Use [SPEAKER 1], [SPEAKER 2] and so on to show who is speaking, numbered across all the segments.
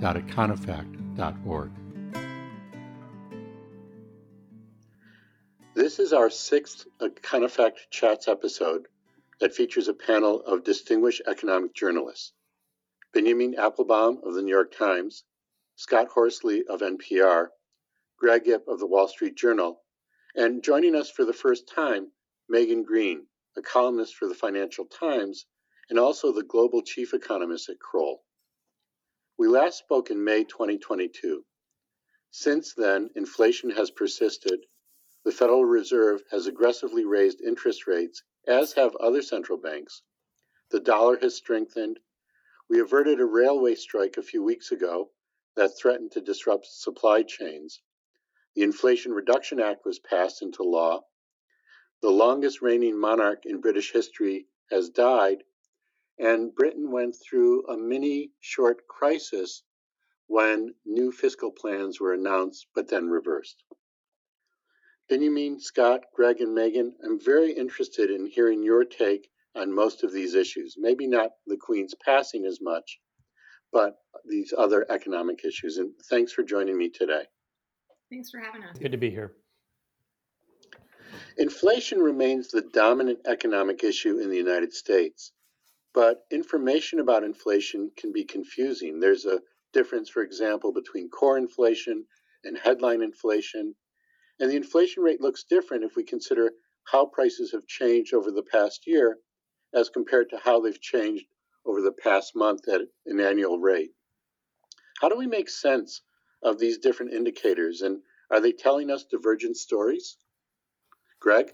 [SPEAKER 1] www.econofact.org. This is our sixth Econofact Chats episode that features a panel of distinguished economic journalists. Benjamin Appelbaum of the New York Times, Scott Horsley of NPR, Greg Ip of the Wall Street Journal, and joining us for the first time, Megan Greene, a columnist for the Financial Times and also the global chief economist at Kroll. We last spoke in May 2022. Since then, inflation has persisted. The Federal Reserve has aggressively raised interest rates, as have other central banks. The dollar has strengthened. We averted a railway strike a few weeks ago that threatened to disrupt supply chains. The Inflation Reduction Act was passed into law. The longest reigning monarch in British history has died, and Britain went through a mini short crisis when new fiscal plans were announced but then reversed. Benjamin, Scott, Greg, and Megan, I'm very interested in hearing your take on most of these issues. Maybe not the Queen's passing as much, but these other economic issues. And thanks for joining me today.
[SPEAKER 2] Thanks for having us.
[SPEAKER 3] Good to be here.
[SPEAKER 1] Inflation remains the dominant economic issue in the United States, but information about inflation can be confusing. There's a difference, for example, between core inflation and headline inflation, and the inflation rate looks different if we consider how prices have changed over the past year as compared to how they've changed over the past month at an annual rate. How do we make sense of these different indicators, and are they telling us divergent stories? Greg?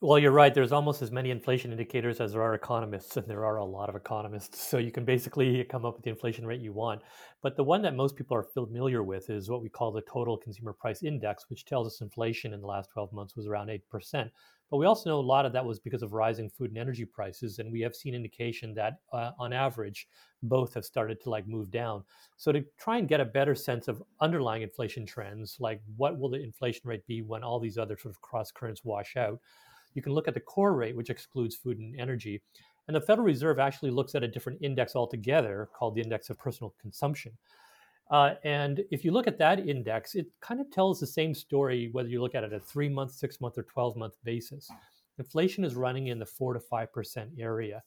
[SPEAKER 3] Well, you're right. There's almost as many inflation indicators as there are economists, and there are a lot of economists. So you can basically come up with the inflation rate you want. But the one that most people are familiar with is what we call the Total Consumer Price Index, which tells us inflation in the last 12 months was around 8%. But we also know a lot of that was because of rising food and energy prices, and we have seen indication that uh, on average, both have started to like move down. So to try and get a better sense of underlying inflation trends, like what will the inflation rate be when all these other sort of cross currents wash out, you can look at the core rate, which excludes food and energy. And the Federal Reserve actually looks at a different index altogether called the index of personal consumption. Uh, and if you look at that index, it kind of tells the same story whether you look at it at a three month, six month, or 12 month basis. Inflation is running in the four to 5% area.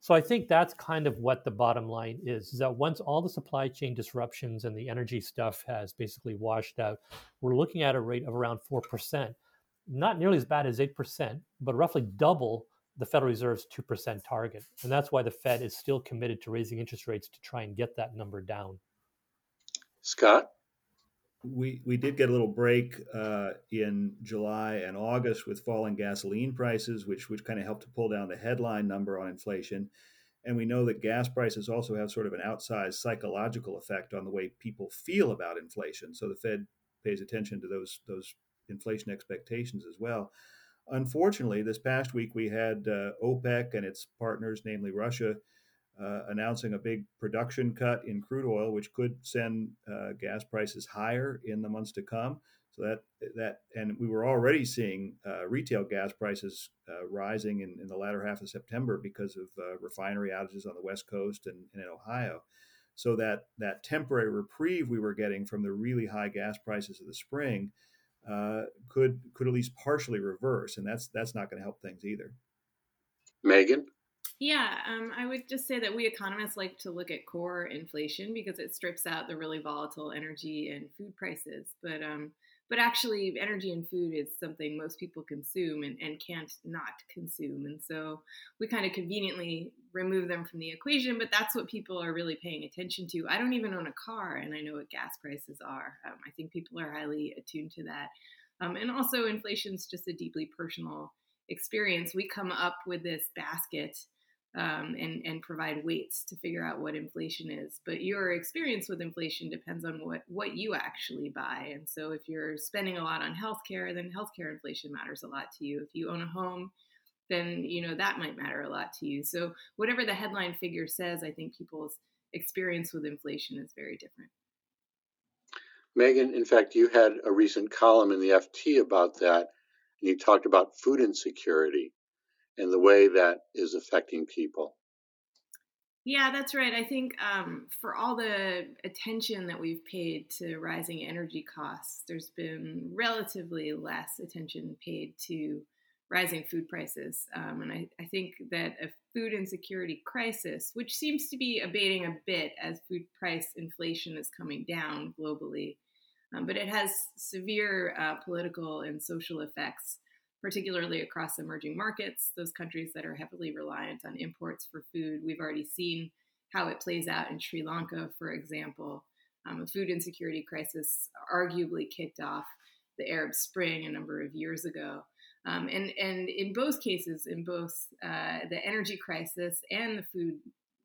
[SPEAKER 3] So I think that's kind of what the bottom line is, is that once all the supply chain disruptions and the energy stuff has basically washed out, we're looking at a rate of around 4%. Not nearly as bad as 8%, but roughly double the Federal Reserve's 2% target. And that's why the Fed is still committed to raising interest rates to try and get that number down.
[SPEAKER 1] Scott?
[SPEAKER 4] We, we did get a little break uh, in July and August with falling gasoline prices, which, which kind of helped to pull down the headline number on inflation. And we know that gas prices also have sort of an outsized psychological effect on the way people feel about inflation. So the Fed pays attention to those, those inflation expectations as well. Unfortunately, this past week we had uh, OPEC and its partners, namely Russia, uh, announcing a big production cut in crude oil, which could send uh, gas prices higher in the months to come. So that that and we were already seeing uh, retail gas prices uh, rising in, in, the latter half of September because of uh, refinery outages on the West Coast and, and, in Ohio. So that that temporary reprieve we were getting from the really high gas prices of the spring uh, could could at least partially reverse, and that's that's not going to help things either.
[SPEAKER 1] Megan.
[SPEAKER 2] Yeah, um, I would just say that we economists like to look at core inflation because it strips out the really volatile energy and food prices. But um, but actually, energy and food is something most people consume and, and can't not consume. And so we kind of conveniently remove them from the equation. But that's what people are really paying attention to. I don't even own a car, and I know what gas prices are. Um, I think people are highly attuned to that. Um, and also, inflation is just a deeply personal experience. We come up with this basket um, and and provide weights to figure out what inflation is. But your experience with inflation depends on what what you actually buy. And so if you're spending a lot on healthcare, then healthcare inflation matters a lot to you. If you own a home, then you know that might matter a lot to you. So whatever the headline figure says, I think people's experience with inflation is very different.
[SPEAKER 1] Megan, in fact, you had a recent column in the FT about that, and you talked about food insecurity and the way that is affecting people.
[SPEAKER 2] Yeah, that's right. I think um, for all the attention that we've paid to rising energy costs, there's been relatively less attention paid to rising food prices. Um, and I, I, think that a food insecurity crisis, which seems to be abating a bit as food price inflation is coming down globally, um, but it has severe uh, political and social effects particularly across emerging markets, those countries that are heavily reliant on imports for food. We've already seen how it plays out in Sri Lanka, for example. Um, a food insecurity crisis arguably kicked off the Arab Spring a number of years ago. Um, and, and in both cases, in both uh, the energy crisis and the food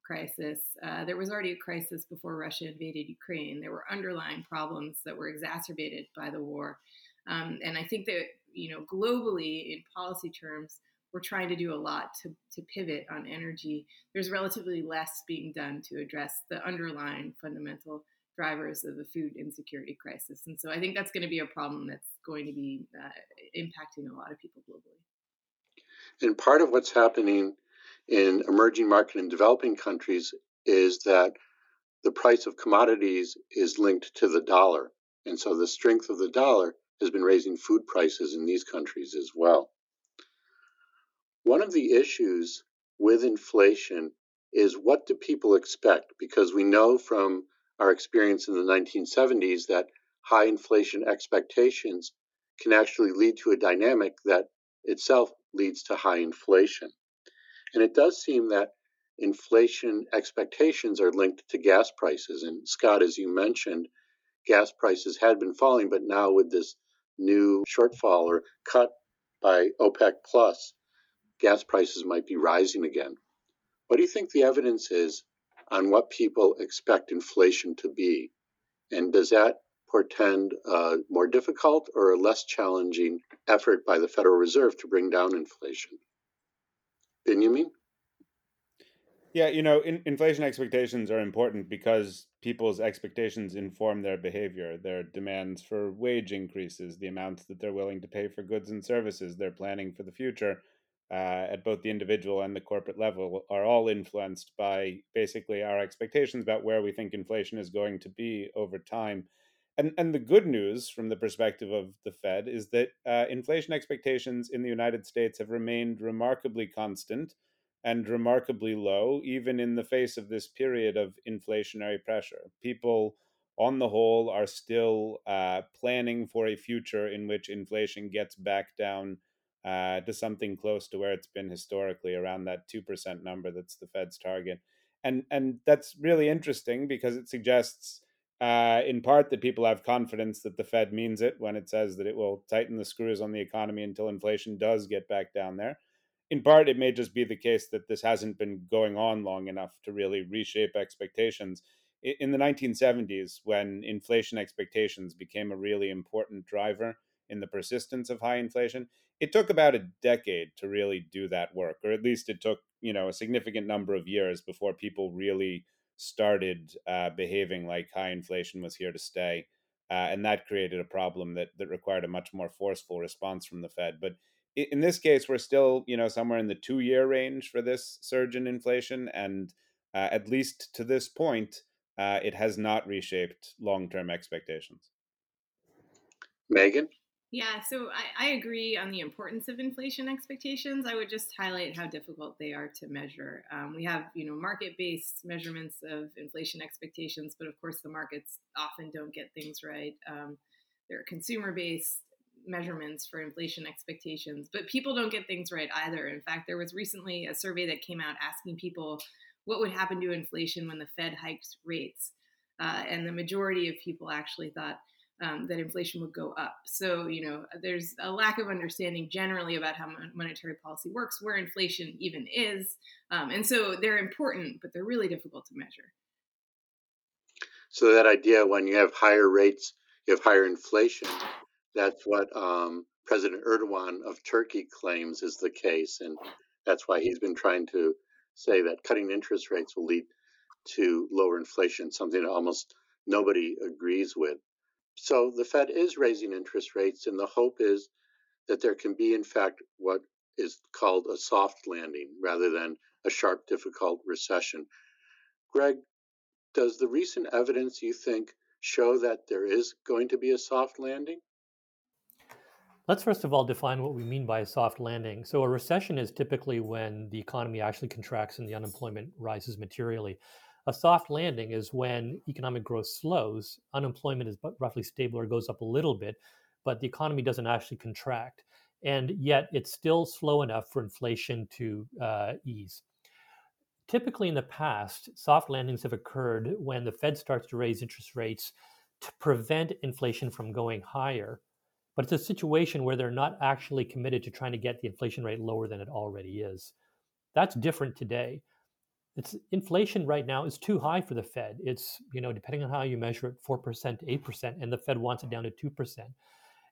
[SPEAKER 2] crisis, uh, there was already a crisis before Russia invaded Ukraine. There were underlying problems that were exacerbated by the war. Um, and I think that you know, globally in policy terms, we're trying to do a lot to, to pivot on energy. There's relatively less being done to address the underlying fundamental drivers of the food insecurity crisis. And so I think that's going to be a problem that's going to be uh, impacting a lot of people globally.
[SPEAKER 1] And part of what's happening in emerging market and developing countries is that the price of commodities is linked to the dollar. And so the strength of the dollar has been raising food prices in these countries as well. One of the issues with inflation is what do people expect? Because we know from our experience in the 1970s that high inflation expectations can actually lead to a dynamic that itself leads to high inflation. And it does seem that inflation expectations are linked to gas prices. And Scott, as you mentioned, gas prices had been falling, but now with this new shortfall or cut by OPEC plus, gas prices might be rising again. What do you think the evidence is on what people expect inflation to be? And does that portend a more difficult or a less challenging effort by the Federal Reserve to bring down inflation? Benjamin?
[SPEAKER 5] Yeah, you know, in, inflation expectations are important because people's expectations inform their behavior, their demands for wage increases, the amounts that they're willing to pay for goods and services, their planning for the future uh, at both the individual and the corporate level are all influenced by basically our expectations about where we think inflation is going to be over time. And, and the good news from the perspective of the Fed is that uh, inflation expectations in the United States have remained remarkably constant and remarkably low, even in the face of this period of inflationary pressure. People, on the whole, are still uh, planning for a future in which inflation gets back down uh, to something close to where it's been historically, around that 2% number that's the Fed's target. And, and that's really interesting because it suggests, uh, in part, that people have confidence that the Fed means it when it says that it will tighten the screws on the economy until inflation does get back down there in part, it may just be the case that this hasn't been going on long enough to really reshape expectations. In the 1970s, when inflation expectations became a really important driver in the persistence of high inflation, it took about a decade to really do that work, or at least it took you know a significant number of years before people really started uh, behaving like high inflation was here to stay, uh, and that created a problem that that required a much more forceful response from the Fed. But in this case, we're still, you know, somewhere in the two year range for this surge in inflation. And uh, at least to this point, uh, it has not reshaped long term expectations.
[SPEAKER 1] Megan?
[SPEAKER 2] Yeah, so I, I, agree on the importance of inflation expectations. I would just highlight how difficult they are to measure. Um, we have, you know, market-based measurements of inflation expectations, but of course the markets often don't get things right. Um, there are consumer-based measurements for inflation expectations, but people don't get things right either. In fact, there was recently a survey that came out asking people what would happen to inflation when the Fed hikes rates. Uh, and the majority of people actually thought um, that inflation would go up. So, you know, there's a lack of understanding generally about how monetary policy works, where inflation even is. Um, and so they're important, but they're really difficult to measure.
[SPEAKER 1] So, that idea when you have higher rates, you have higher inflation. That's what um, President Erdogan of Turkey claims is the case. And that's why he's been trying to say that cutting interest rates will lead to lower inflation, something that almost nobody agrees with. So the Fed is raising interest rates, and the hope is that there can be, in fact, what is called a soft landing rather than a sharp, difficult recession. Greg, does the recent evidence you think show that there is going to be a soft landing?
[SPEAKER 3] Let's first of all define what we mean by a soft landing. So, a recession is typically when the economy actually contracts and the unemployment rises materially. A soft landing is when economic growth slows, unemployment is roughly stable or goes up a little bit, but the economy doesn't actually contract. And yet it's still slow enough for inflation to uh, ease. Typically, in the past, soft landings have occurred when the Fed starts to raise interest rates to prevent inflation from going higher. But it's a situation where they're not actually committed to trying to get the inflation rate lower than it already is. That's different today it's inflation right now is too high for the Fed. It's, you know, depending on how you measure it, 4%, to 8%, and the Fed wants it down to 2%.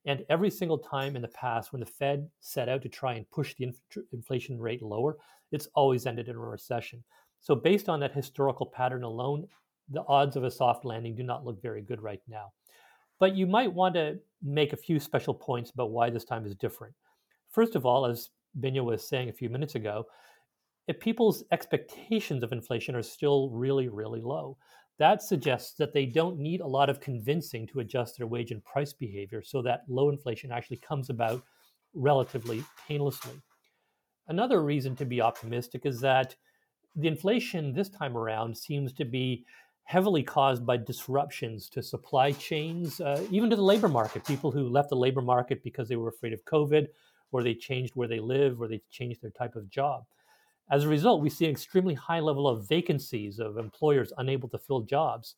[SPEAKER 3] And every single time in the past when the Fed set out to try and push the inf- inflation rate lower, it's always ended in a recession. So, based on that historical pattern alone, the odds of a soft landing do not look very good right now. But you might want to make a few special points about why this time is different. First of all, as Binya was saying a few minutes ago, if people's expectations of inflation are still really, really low, that suggests that they don't need a lot of convincing to adjust their wage and price behavior so that low inflation actually comes about relatively painlessly. Another reason to be optimistic is that the inflation this time around seems to be heavily caused by disruptions to supply chains, uh, even to the labor market. People who left the labor market because they were afraid of COVID, or they changed where they live, or they changed their type of job. As a result, we see an extremely high level of vacancies of employers unable to fill jobs.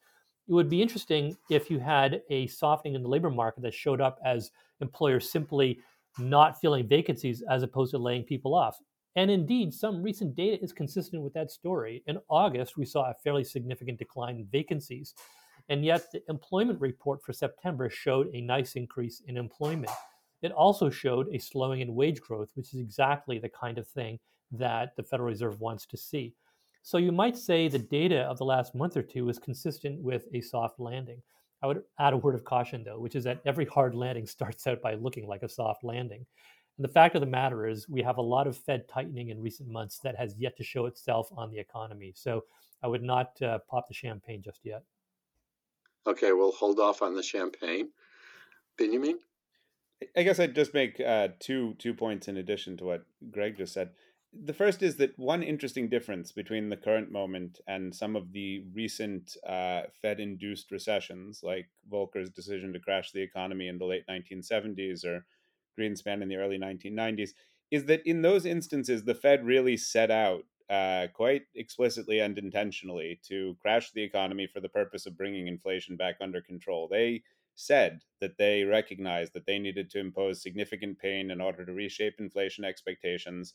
[SPEAKER 3] It would be interesting if you had a softening in the labor market that showed up as employers simply not filling vacancies as opposed to laying people off. And indeed, some recent data is consistent with that story. In August, we saw a fairly significant decline in vacancies. And yet, the employment report for September showed a nice increase in employment. It also showed a slowing in wage growth, which is exactly the kind of thing that the Federal Reserve wants to see. So you might say the data of the last month or two is consistent with a soft landing. I would add a word of caution, though, which is that every hard landing starts out by looking like a soft landing. And the fact of the matter is, we have a lot of Fed tightening in recent months that has yet to show itself on the economy. So I would not uh, pop the champagne just yet.
[SPEAKER 1] Okay, we'll hold off on the champagne. Benjamin?
[SPEAKER 5] I guess I'd just make uh, two two points in addition to what Greg just said the first is that one interesting difference between the current moment and some of the recent uh, Fed induced recessions, like Volcker's decision to crash the economy in the late 1970s or Greenspan in the early 1990s, is that in those instances, the Fed really set out uh, quite explicitly and intentionally to crash the economy for the purpose of bringing inflation back under control. They said that they recognized that they needed to impose significant pain in order to reshape inflation expectations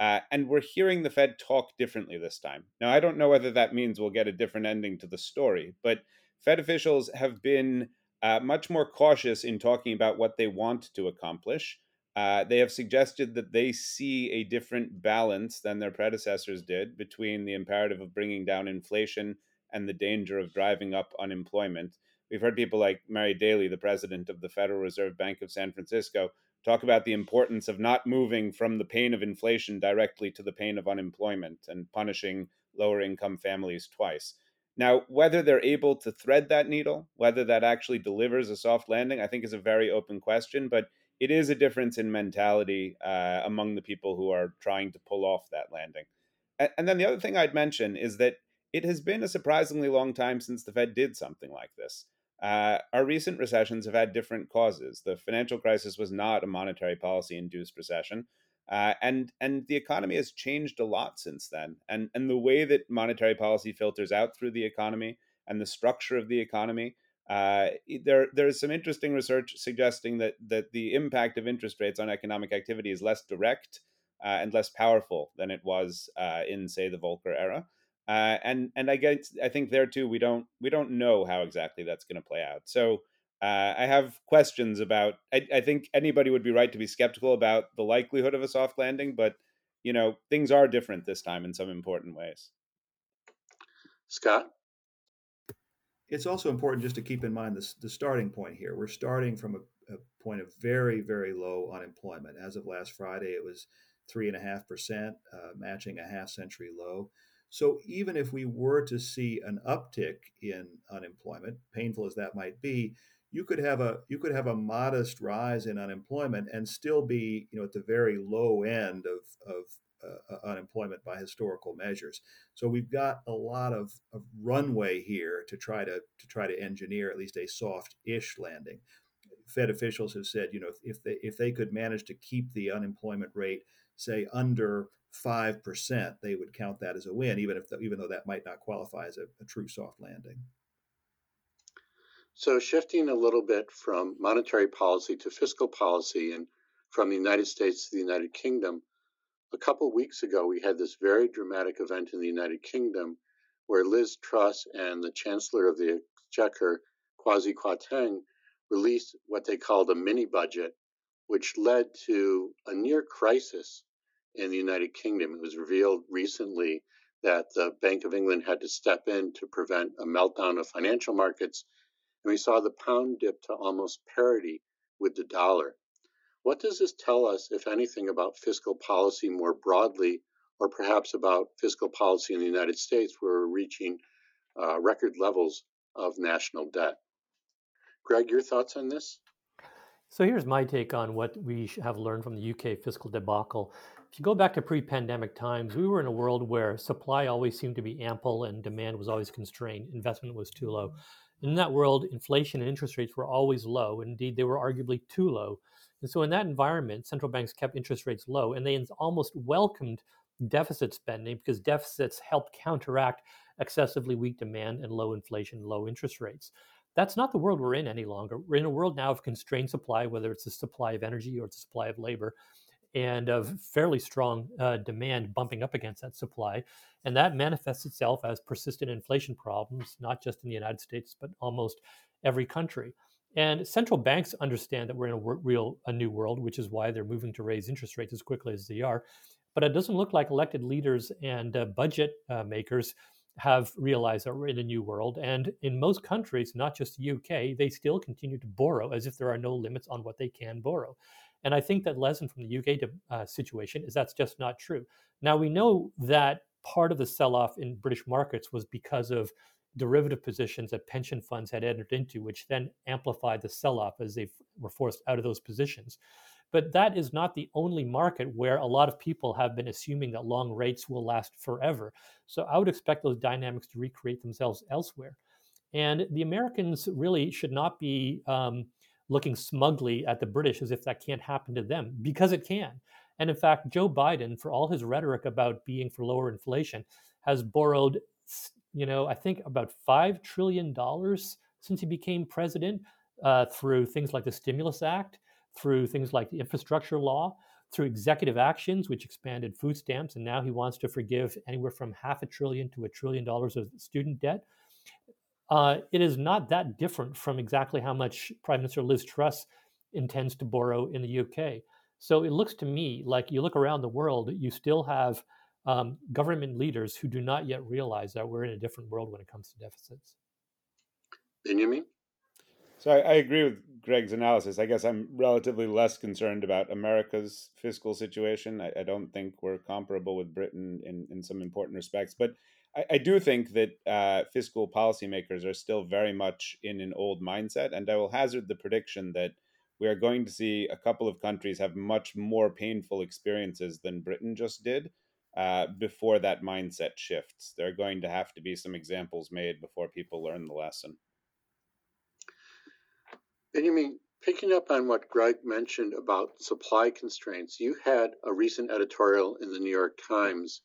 [SPEAKER 5] uh, and we're hearing the Fed talk differently this time. Now, I don't know whether that means we'll get a different ending to the story, but Fed officials have been uh, much more cautious in talking about what they want to accomplish. Uh, they have suggested that they see a different balance than their predecessors did between the imperative of bringing down inflation and the danger of driving up unemployment. We've heard people like Mary Daly, the president of the Federal Reserve Bank of San Francisco, talk about the importance of not moving from the pain of inflation directly to the pain of unemployment and punishing lower income families twice. Now, whether they're able to thread that needle, whether that actually delivers a soft landing, I think is a very open question, but it is a difference in mentality uh, among the people who are trying to pull off that landing. And, and then the other thing I'd mention is that it has been a surprisingly long time since the Fed did something like this. Uh, our recent recessions have had different causes. The financial crisis was not a monetary policy induced recession. Uh, and and the economy has changed a lot since then. And and the way that monetary policy filters out through the economy and the structure of the economy Uh, there, there is some interesting research suggesting that that the impact of interest rates on economic activity is less direct uh, and less powerful than it was uh, in, say, the Volcker era. Uh, and and I guess I think there too we don't we don't know how exactly that's going to play out. So uh, I have questions about. I, I, think anybody would be right to be skeptical about the likelihood of a soft landing, but you know things are different this time in some important ways.
[SPEAKER 1] Scott,
[SPEAKER 4] it's also important just to keep in mind this, the starting point here. We're starting from a, a point of very very low unemployment. As of last Friday, it was three and a half percent, uh, matching a half century low. So even if we were to see an uptick in unemployment, painful as that might be, you could have a you could have a modest rise in unemployment and still be you know at the very low end of of uh, uh, unemployment by historical measures. So we've got a lot of, of runway here to try to to try to engineer at least a soft-ish landing. Fed officials have said, you know, if they if they could manage to keep the unemployment rate say under five percent, they would count that as a win, even if the, even though that might not qualify as a, a true soft landing.
[SPEAKER 1] So, shifting a little bit from monetary policy to fiscal policy and from the United States to the United Kingdom, a couple weeks ago we had this very dramatic event in the United Kingdom where Liz Truss and the Chancellor of the Exchequer, Kwasi Kwarteng, released what they called a mini budget, which led to a near crisis in the United Kingdom. It was revealed recently that the Bank of England had to step in to prevent a meltdown of financial markets and we saw the pound dip to almost parity with the dollar. What does this tell us, if anything, about fiscal policy more broadly, or perhaps about fiscal policy in the United States, where we're reaching uh, record levels of national debt? Greg, your thoughts on this?
[SPEAKER 3] So here's my take on what we have learned from the UK fiscal debacle. If you go back to pre pandemic times, we were in a world where supply always seemed to be ample and demand was always constrained, investment was too low. In that world, inflation and interest rates were always low. Indeed, they were arguably too low. And so, in that environment, central banks kept interest rates low and they almost welcomed deficit spending because deficits helped counteract excessively weak demand and low inflation, low interest rates. That's not the world we're in any longer. We're in a world now of constrained supply, whether it's the supply of energy or the supply of labor and of fairly strong uh, demand bumping up against that supply. And that manifests itself as persistent inflation problems, not just in the United States, but almost every country. And central banks understand that we're in a real a new world, which is why they're moving to raise interest rates as quickly as they are. But it doesn't look like elected leaders and uh, budget uh, makers have realized that we're in a new world. And in most countries, not just the UK, they still continue to borrow as if there are no limits on what they can borrow. And I think that lesson from the UK uh, situation is that's just not true. Now we know that part of the sell-off in British markets was because of derivative positions that pension funds had entered into, which then amplified the sell-off as they were forced out of those positions. But that is not the only market where a lot of people have been assuming that long rates will last forever. So I would expect those dynamics to recreate themselves elsewhere. And the Americans really should not be um, looking smugly at the British as if that can't happen to them, because it can. And in fact, Joe Biden, for all his rhetoric about being for lower inflation, has borrowed, you know, I think about $5 trillion since he became president uh, through things like the Stimulus Act, through things like the infrastructure law, through executive actions, which expanded food stamps. And now he wants to forgive anywhere from half a trillion to a trillion dollars of student debt uh, it is not that different from exactly how much Prime Minister Liz Truss intends to borrow in the UK. So it looks to me like you look around the world, you still have um, government leaders who do not yet realize that we're in a different world when it comes to deficits.
[SPEAKER 1] Benjamin?
[SPEAKER 5] So I, I, agree with Greg's analysis. I guess I'm relatively less concerned about America's fiscal situation. I, I don't think we're comparable with Britain in, in some important respects. But I, I do think that uh, fiscal policymakers are still very much in an old mindset, and I will hazard the prediction that we are going to see a couple of countries have much more painful experiences than Britain just did uh, before that mindset shifts. There are going to have to be some examples made before people learn the lesson.
[SPEAKER 1] Benjamin, picking up on what Greg mentioned about supply constraints, you had a recent editorial in the New York Times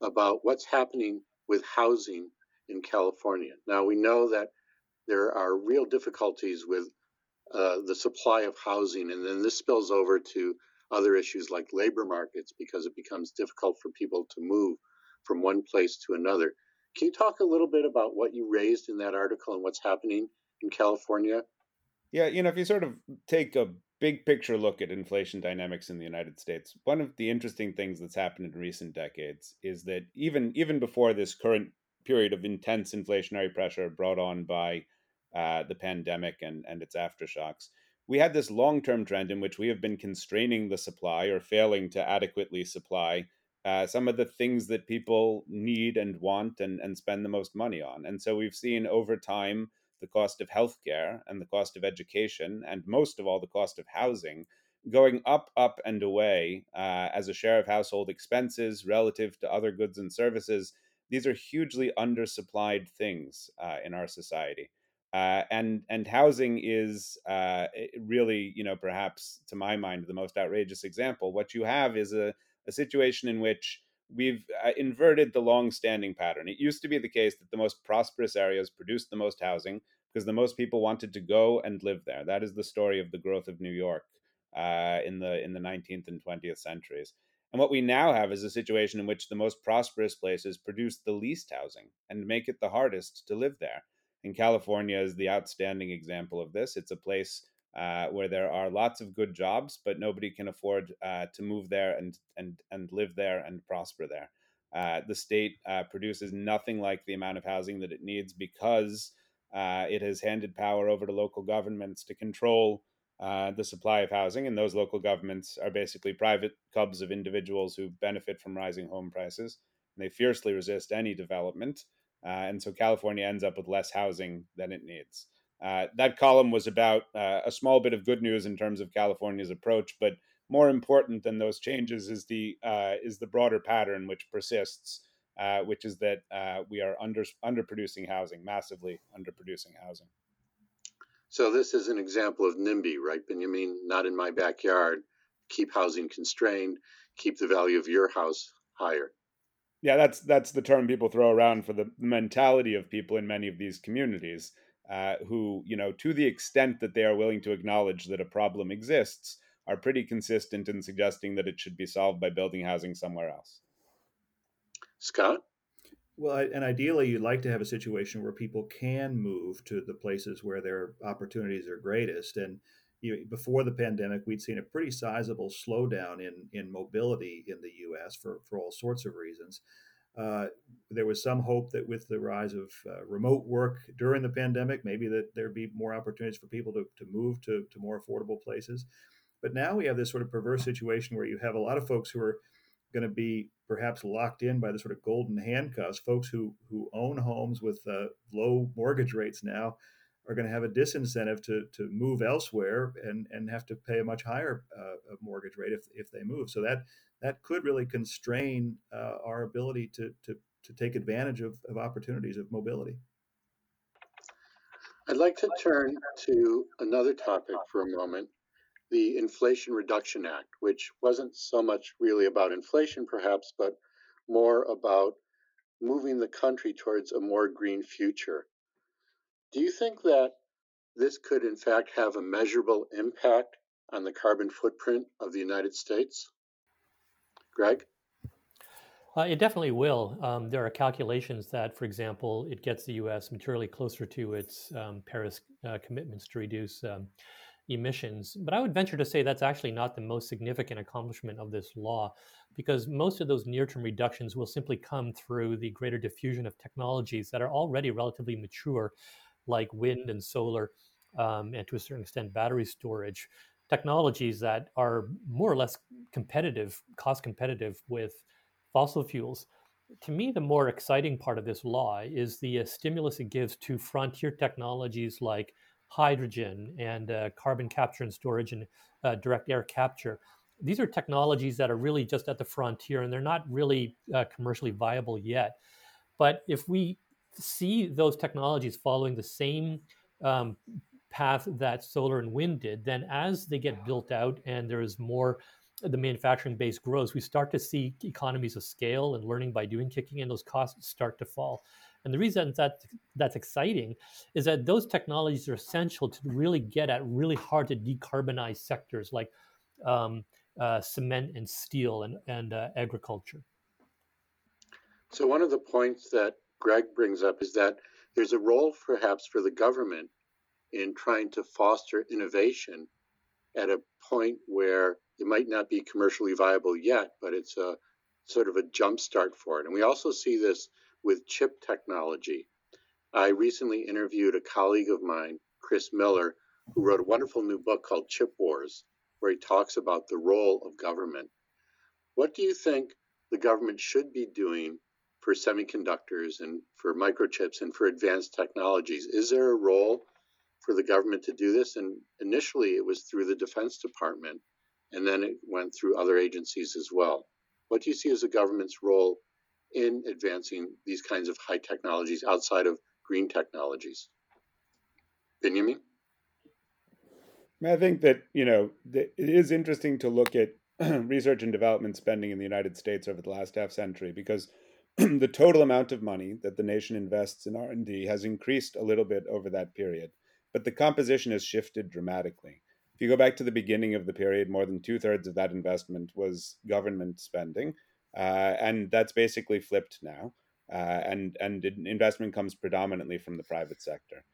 [SPEAKER 1] about what's happening with housing in California. Now, we know that there are real difficulties with uh, the supply of housing, and then this spills over to other issues like labor markets because it becomes difficult for people to move from one place to another. Can you talk a little bit about what you raised in that article and what's happening in California?
[SPEAKER 5] Yeah, you know, if you sort of take a big picture look at inflation dynamics in the United States, one of the interesting things that's happened in recent decades is that even even before this current period of intense inflationary pressure brought on by uh, the pandemic and, and its aftershocks, we had this long term trend in which we have been constraining the supply or failing to adequately supply uh, some of the things that people need and want and, and spend the most money on. And so we've seen over time the cost of healthcare and the cost of education, and most of all, the cost of housing going up, up, and away uh, as a share of household expenses relative to other goods and services. These are hugely undersupplied things uh, in our society. Uh, and and housing is uh, really, you know, perhaps to my mind, the most outrageous example. What you have is a, a situation in which we've uh, inverted the long-standing pattern. It used to be the case that the most prosperous areas produced the most housing because the most people wanted to go and live there. That is the story of the growth of New York uh, in the in the 19th and 20th centuries. And what we now have is a situation in which the most prosperous places produce the least housing and make it the hardest to live there. And California is the outstanding example of this. It's a place uh, where there are lots of good jobs, but nobody can afford uh, to move there and and and live there and prosper there. Uh, the state uh, produces nothing like the amount of housing that it needs because uh, it has handed power over to local governments to control uh, the supply of housing, and those local governments are basically private clubs of individuals who benefit from rising home prices. And they fiercely resist any development, and so California ends up with less housing than it needs. Uh, that column was about uh, a small bit of good news in terms of California's approach, but more important than those changes is the uh, is the broader pattern which persists, uh, which is that uh, we are under underproducing housing, massively underproducing housing.
[SPEAKER 1] So this is an example of NIMBY, right, Benjamin? Not in my backyard. Keep housing constrained. Keep the value of your house higher.
[SPEAKER 5] Yeah, that's that's the term people throw around for the mentality of people in many of these communities uh, who, you know, to the extent that they are willing to acknowledge that a problem exists, are pretty consistent in suggesting that it should be solved by building housing somewhere else.
[SPEAKER 1] Scott?
[SPEAKER 4] Well, and ideally, you'd like to have a situation where people can move to the places where their opportunities are greatest. And you know, before the pandemic, we'd seen a pretty sizable slowdown in in mobility in the U.S. for for all sorts of reasons. Uh, there was some hope that with the rise of uh, remote work during the pandemic, maybe that there'd be more opportunities for people to, to move to, to more affordable places. But now we have this sort of perverse situation where you have a lot of folks who are going to be perhaps locked in by the sort of golden handcuffs. Folks who who own homes with uh, low mortgage rates now are going to have a disincentive to to move elsewhere and and have to pay a much higher uh, mortgage rate if if they move. So that that could really constrain uh, our ability to, to, to take advantage of, of opportunities of mobility.
[SPEAKER 1] I'd like to turn to another topic for a moment the Inflation Reduction Act, which wasn't so much really about inflation, perhaps, but more about moving the country towards a more green future. Do you think that this could, in fact, have a measurable impact on the carbon footprint of the United States? Greg?
[SPEAKER 3] Uh, it definitely will. Um, there are calculations that, for example, it gets the U.S. materially closer to its um, Paris uh, commitments to reduce um, emissions. But I would venture to say that's actually not the most significant accomplishment of this law, because most of those near term reductions will simply come through the greater diffusion of technologies that are already relatively mature, like wind and solar, um, and to a certain extent, battery storage technologies that are more or less competitive, cost competitive with fossil fuels. To me, the more exciting part of this law is the uh, stimulus it gives to frontier technologies like hydrogen and uh, carbon capture and storage and uh, direct air capture. These are technologies that are really just at the frontier and they're not really uh, commercially viable yet. But if we see those technologies following the same um, path that solar and wind did, then as they get built out and there is more, the manufacturing base grows, we start to see economies of scale and learning by doing kicking in, those costs start to fall. And the reason that that's exciting is that those technologies are essential to really get at really hard to decarbonize sectors like um, uh, cement and steel and, and uh, agriculture.
[SPEAKER 1] So, one of the points that Greg brings up is that there's a role perhaps for the government in trying to foster innovation at a point where it might not be commercially viable yet, but it's a sort of a jump start for it. And we also see this with chip technology. I recently interviewed a colleague of mine, Chris Miller, who wrote a wonderful new book called Chip Wars, where he talks about the role of government. What do you think the government should be doing for semiconductors and for microchips and for advanced technologies? Is there a role for the government to do this? And initially, it was through the Defense Department, and then it went through other agencies as well. What do you see as the government's role in advancing these kinds of high technologies outside of green technologies? Benjamin?
[SPEAKER 5] I think that, you know, it is interesting to look at research and development spending in the United States over the last half century because the total amount of money that the nation invests in R&D has increased a little bit over that period, but the composition has shifted dramatically. If you go back to the beginning of the period, more than two thirds of that investment was government spending, uh, and that's basically flipped now. Uh, and and investment comes predominantly from the private sector.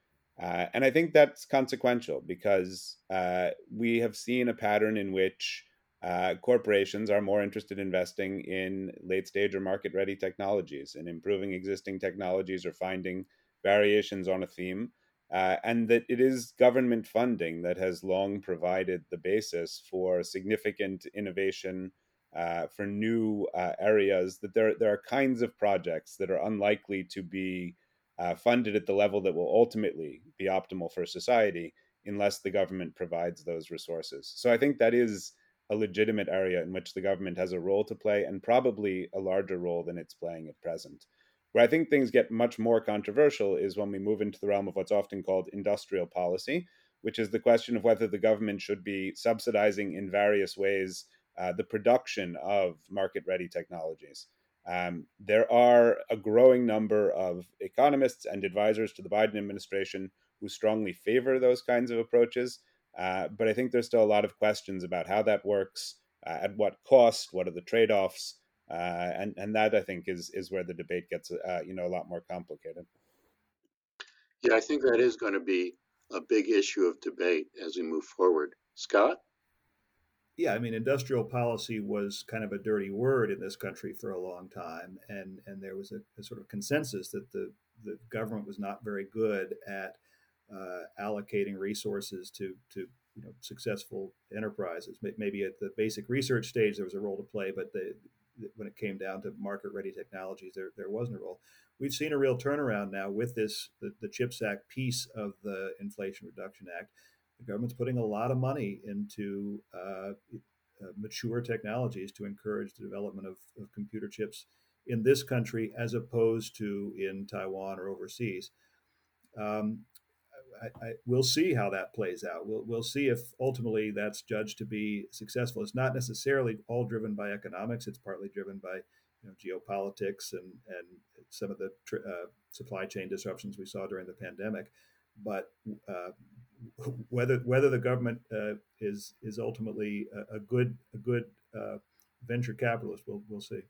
[SPEAKER 5] Uh, and I think that's consequential because uh, we have seen a pattern in which uh, corporations are more interested in investing in late stage or market ready technologies and improving existing technologies or finding variations on a theme. Uh, and that it is government funding that has long provided the basis for significant innovation uh, for new uh, areas that there, there are kinds of projects that are unlikely to be uh, funded at the level that will ultimately be optimal for society unless the government provides those resources. So I think that is a legitimate area in which the government has a role to play and probably a larger role than it's playing at present. Where I think things get much more controversial is when we move into the realm of what's often called industrial policy, which is the question of whether the government should be subsidizing in various ways uh, the production of market ready technologies. Um, there are a growing number of economists and advisors to the Biden administration who strongly favor those kinds of approaches. Uh, but I think there's still a lot of questions about how that works, uh, at what cost, what are the trade offs. Uh, and and that I think is is where the debate gets uh, you know a lot more complicated.
[SPEAKER 1] Yeah, I think that is going to be a big issue of debate as we move forward. Scott
[SPEAKER 4] yeah, I mean, industrial policy was kind of a dirty word in this country for a long time, and and there was a, a sort of consensus that the the government was not very good at uh, allocating resources to to you know successful enterprises. Maybe at the basic research stage there was a role to play, but the, when it came down to market ready technologies, there there wasn't a role. We've seen a real turnaround now with this the, the CHIPS Act piece of the Inflation Reduction Act the government's putting a lot of money into uh, uh, mature technologies to encourage the development of, of, computer chips in this country as opposed to in Taiwan or overseas. Um, I, I, we'll see how that plays out. We'll, we'll see if ultimately that's judged to be successful. It's not necessarily all driven by economics. It's partly driven by you know, geopolitics and, and some of the uh, supply chain disruptions we saw during the pandemic. But uh, whether whether the government uh, is is ultimately a, a good a good uh, venture capitalist, we'll we'll see.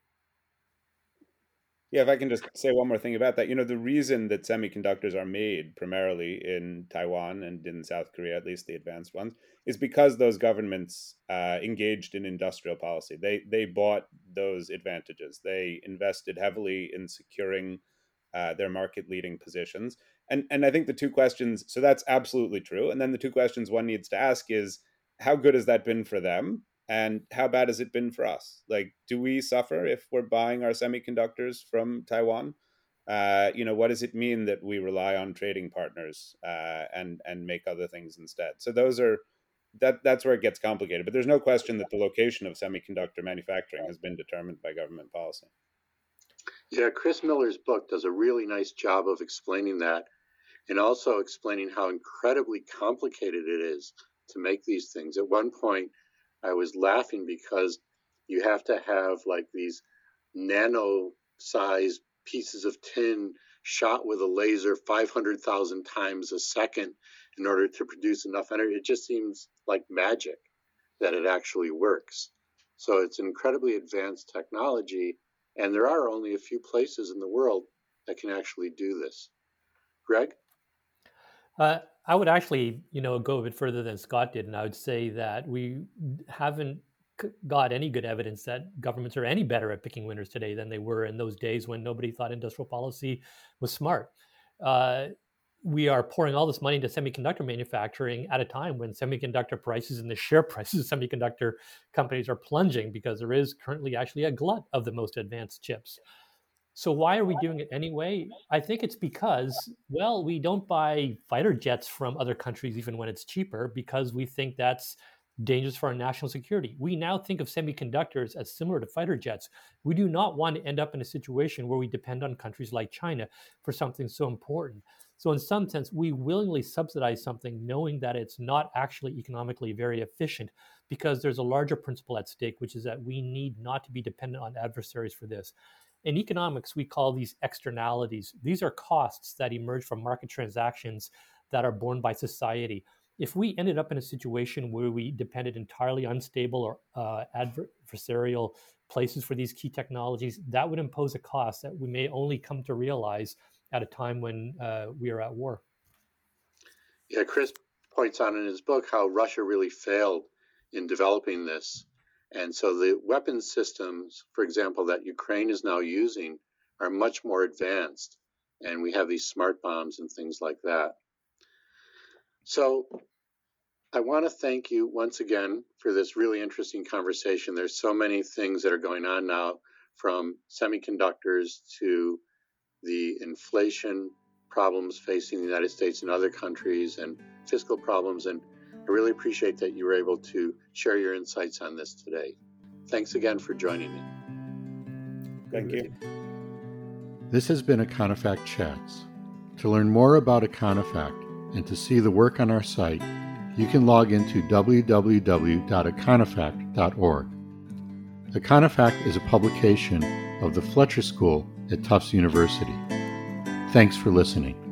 [SPEAKER 5] Yeah, if I can just say one more thing about that, you know, the reason that semiconductors are made primarily in Taiwan and in South Korea, at least the advanced ones, is because those governments uh, engaged in industrial policy. They they bought those advantages. They invested heavily in securing uh, their market leading positions, and and I think the two questions. So that's absolutely true. And then the two questions one needs to ask is how good has that been for them, and how bad has it been for us? Like, do we suffer if we're buying our semiconductors from Taiwan? Uh, you know, what does it mean that we rely on trading partners uh, and and make other things instead? So those are that that's where it gets complicated. But there's no question that the location of semiconductor manufacturing has been determined by government policy.
[SPEAKER 1] Yeah, Chris Miller's book does a really nice job of explaining that and also explaining how incredibly complicated it is to make these things. At one point, I was laughing because you have to have like these nano sized pieces of tin shot with a laser 500,000 times a second in order to produce enough energy. It just seems like magic that it actually works. So it's incredibly advanced technology, and there are only a few places in the world that can actually do this. Greg?
[SPEAKER 3] Uh, I would actually, you know, go a bit further than Scott did, and I would say that we haven't got any good evidence that governments are any better at picking winners today than they were in those days when nobody thought industrial policy was smart. Uh, we are pouring all this money into semiconductor manufacturing at a time when semiconductor prices and the share prices of semiconductor companies are plunging because there is currently actually a glut of the most advanced chips. So why are we doing it anyway? I think it's because, well, we don't buy fighter jets from other countries even when it's cheaper because we think that's dangerous for our national security. We now think of semiconductors as similar to fighter jets. We do not want to end up in a situation where we depend on countries like China for something so important. So, in some sense, we willingly subsidize something knowing that it's not actually economically very efficient because there's a larger principle at stake, which is that we need not to be dependent on adversaries for this. In economics, we call these externalities. These are costs that emerge from market transactions that are borne by society if we ended up in a situation where we depended entirely on stable or uh, adversarial places for these key technologies, that would impose a cost that we may only come to realize at a time when uh, we are at war.
[SPEAKER 1] Yeah, Chris points out in his book how Russia really failed in developing this. And so the weapon systems, for example, that Ukraine is now using are much more advanced. And we have these smart bombs and things like that. So I want to thank you once again for this really interesting conversation. There's so many things that are going on now, from semiconductors to the inflation problems facing the United States and other countries and fiscal problems. And I really appreciate that you were able to share your insights on this today. Thanks again for joining me.
[SPEAKER 5] Thank you.
[SPEAKER 1] This has been Econofact Chats. To learn more about Econofact, and to see the work on our site, you can log into www.econofact.org. Econofact is a publication of the Fletcher School at Tufts University. Thanks for listening.